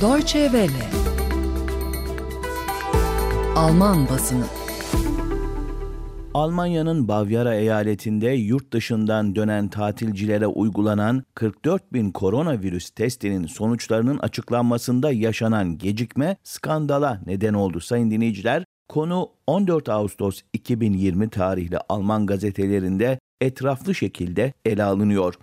Deutsche Welle Alman basını Almanya'nın Bavyera eyaletinde yurt dışından dönen tatilcilere uygulanan 44 bin koronavirüs testinin sonuçlarının açıklanmasında yaşanan gecikme skandala neden oldu sayın dinleyiciler. Konu 14 Ağustos 2020 tarihli Alman gazetelerinde etraflı şekilde ele alınıyor.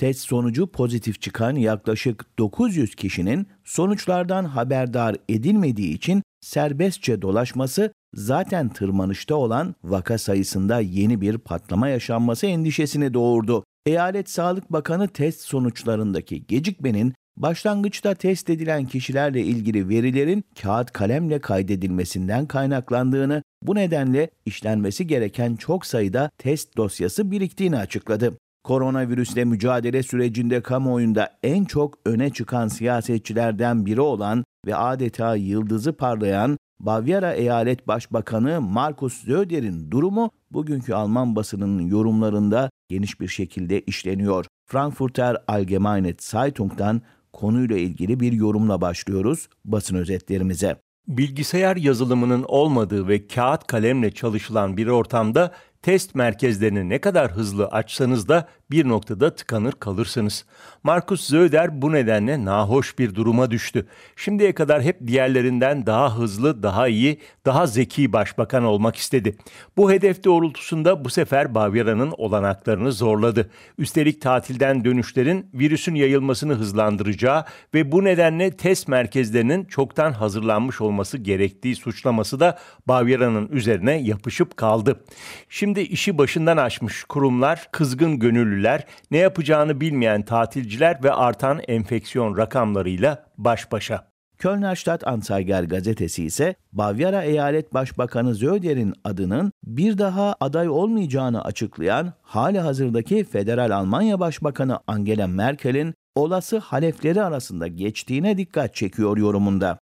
Test sonucu pozitif çıkan yaklaşık 900 kişinin sonuçlardan haberdar edilmediği için serbestçe dolaşması zaten tırmanışta olan vaka sayısında yeni bir patlama yaşanması endişesini doğurdu. Eyalet Sağlık Bakanı test sonuçlarındaki gecikmenin başlangıçta test edilen kişilerle ilgili verilerin kağıt kalemle kaydedilmesinden kaynaklandığını, bu nedenle işlenmesi gereken çok sayıda test dosyası biriktiğini açıkladı. Koronavirüsle mücadele sürecinde kamuoyunda en çok öne çıkan siyasetçilerden biri olan ve adeta yıldızı parlayan Bavyera Eyalet Başbakanı Markus Söder'in durumu bugünkü Alman basınının yorumlarında geniş bir şekilde işleniyor. Frankfurter Allgemeine Zeitung'dan konuyla ilgili bir yorumla başlıyoruz basın özetlerimize. Bilgisayar yazılımının olmadığı ve kağıt kalemle çalışılan bir ortamda test merkezlerini ne kadar hızlı açsanız da bir noktada tıkanır kalırsınız. Markus Söder bu nedenle nahoş bir duruma düştü. Şimdiye kadar hep diğerlerinden daha hızlı, daha iyi, daha zeki başbakan olmak istedi. Bu hedef doğrultusunda bu sefer Bavyera'nın olanaklarını zorladı. Üstelik tatilden dönüşlerin virüsün yayılmasını hızlandıracağı ve bu nedenle test merkezlerinin çoktan hazırlanmış olması gerektiği suçlaması da Bavyera'nın üzerine yapışıp kaldı. Şimdi işi başından aşmış kurumlar, kızgın gönüllü köylüler, ne yapacağını bilmeyen tatilciler ve artan enfeksiyon rakamlarıyla baş başa. Kölner Stadt Anzeiger gazetesi ise Bavyera Eyalet Başbakanı Söder'in adının bir daha aday olmayacağını açıklayan hali hazırdaki Federal Almanya Başbakanı Angela Merkel'in olası halefleri arasında geçtiğine dikkat çekiyor yorumunda.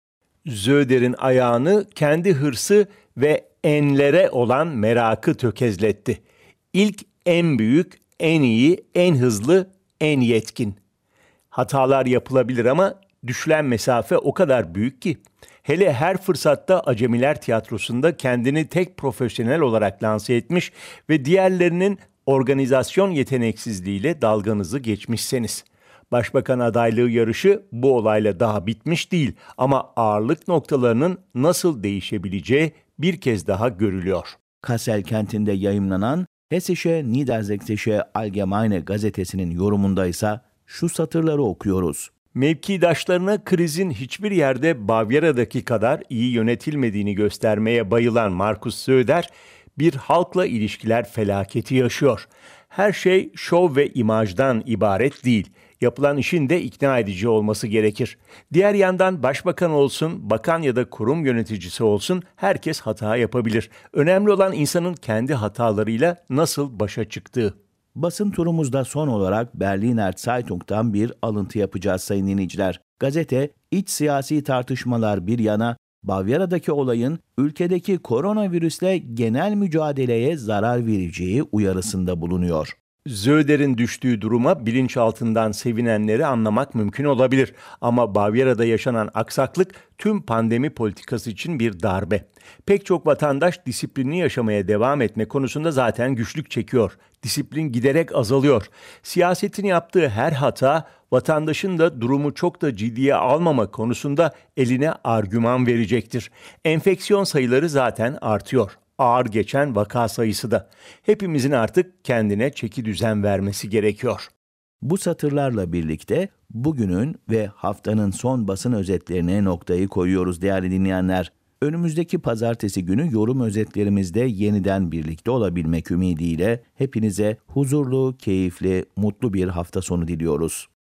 Söder'in ayağını kendi hırsı ve enlere olan merakı tökezletti. İlk en büyük en iyi, en hızlı, en yetkin. Hatalar yapılabilir ama düşülen mesafe o kadar büyük ki. Hele her fırsatta Acemiler Tiyatrosu'nda kendini tek profesyonel olarak lanse etmiş ve diğerlerinin organizasyon yeteneksizliğiyle dalganızı geçmişseniz. Başbakan adaylığı yarışı bu olayla daha bitmiş değil ama ağırlık noktalarının nasıl değişebileceği bir kez daha görülüyor. Kassel kentinde yayımlanan Hessische Niedersächsische Allgemeine gazetesinin yorumunda ise şu satırları okuyoruz. Mevkidaşlarına krizin hiçbir yerde Bavyera'daki kadar iyi yönetilmediğini göstermeye bayılan Markus Söder, bir halkla ilişkiler felaketi yaşıyor. Her şey şov ve imajdan ibaret değil yapılan işin de ikna edici olması gerekir. Diğer yandan başbakan olsun, bakan ya da kurum yöneticisi olsun herkes hata yapabilir. Önemli olan insanın kendi hatalarıyla nasıl başa çıktığı. Basın turumuzda son olarak Berliner Zeitung'dan bir alıntı yapacağız sayın dinleyiciler. Gazete, iç siyasi tartışmalar bir yana, Bavyera'daki olayın ülkedeki koronavirüsle genel mücadeleye zarar vereceği uyarısında bulunuyor. Zöder'in düştüğü duruma bilinçaltından sevinenleri anlamak mümkün olabilir. Ama Bavyera'da yaşanan aksaklık tüm pandemi politikası için bir darbe. Pek çok vatandaş disiplinli yaşamaya devam etme konusunda zaten güçlük çekiyor. Disiplin giderek azalıyor. Siyasetin yaptığı her hata vatandaşın da durumu çok da ciddiye almama konusunda eline argüman verecektir. Enfeksiyon sayıları zaten artıyor ağır geçen vaka sayısı da. Hepimizin artık kendine çeki düzen vermesi gerekiyor. Bu satırlarla birlikte bugünün ve haftanın son basın özetlerine noktayı koyuyoruz değerli dinleyenler. Önümüzdeki pazartesi günü yorum özetlerimizde yeniden birlikte olabilmek ümidiyle hepinize huzurlu, keyifli, mutlu bir hafta sonu diliyoruz.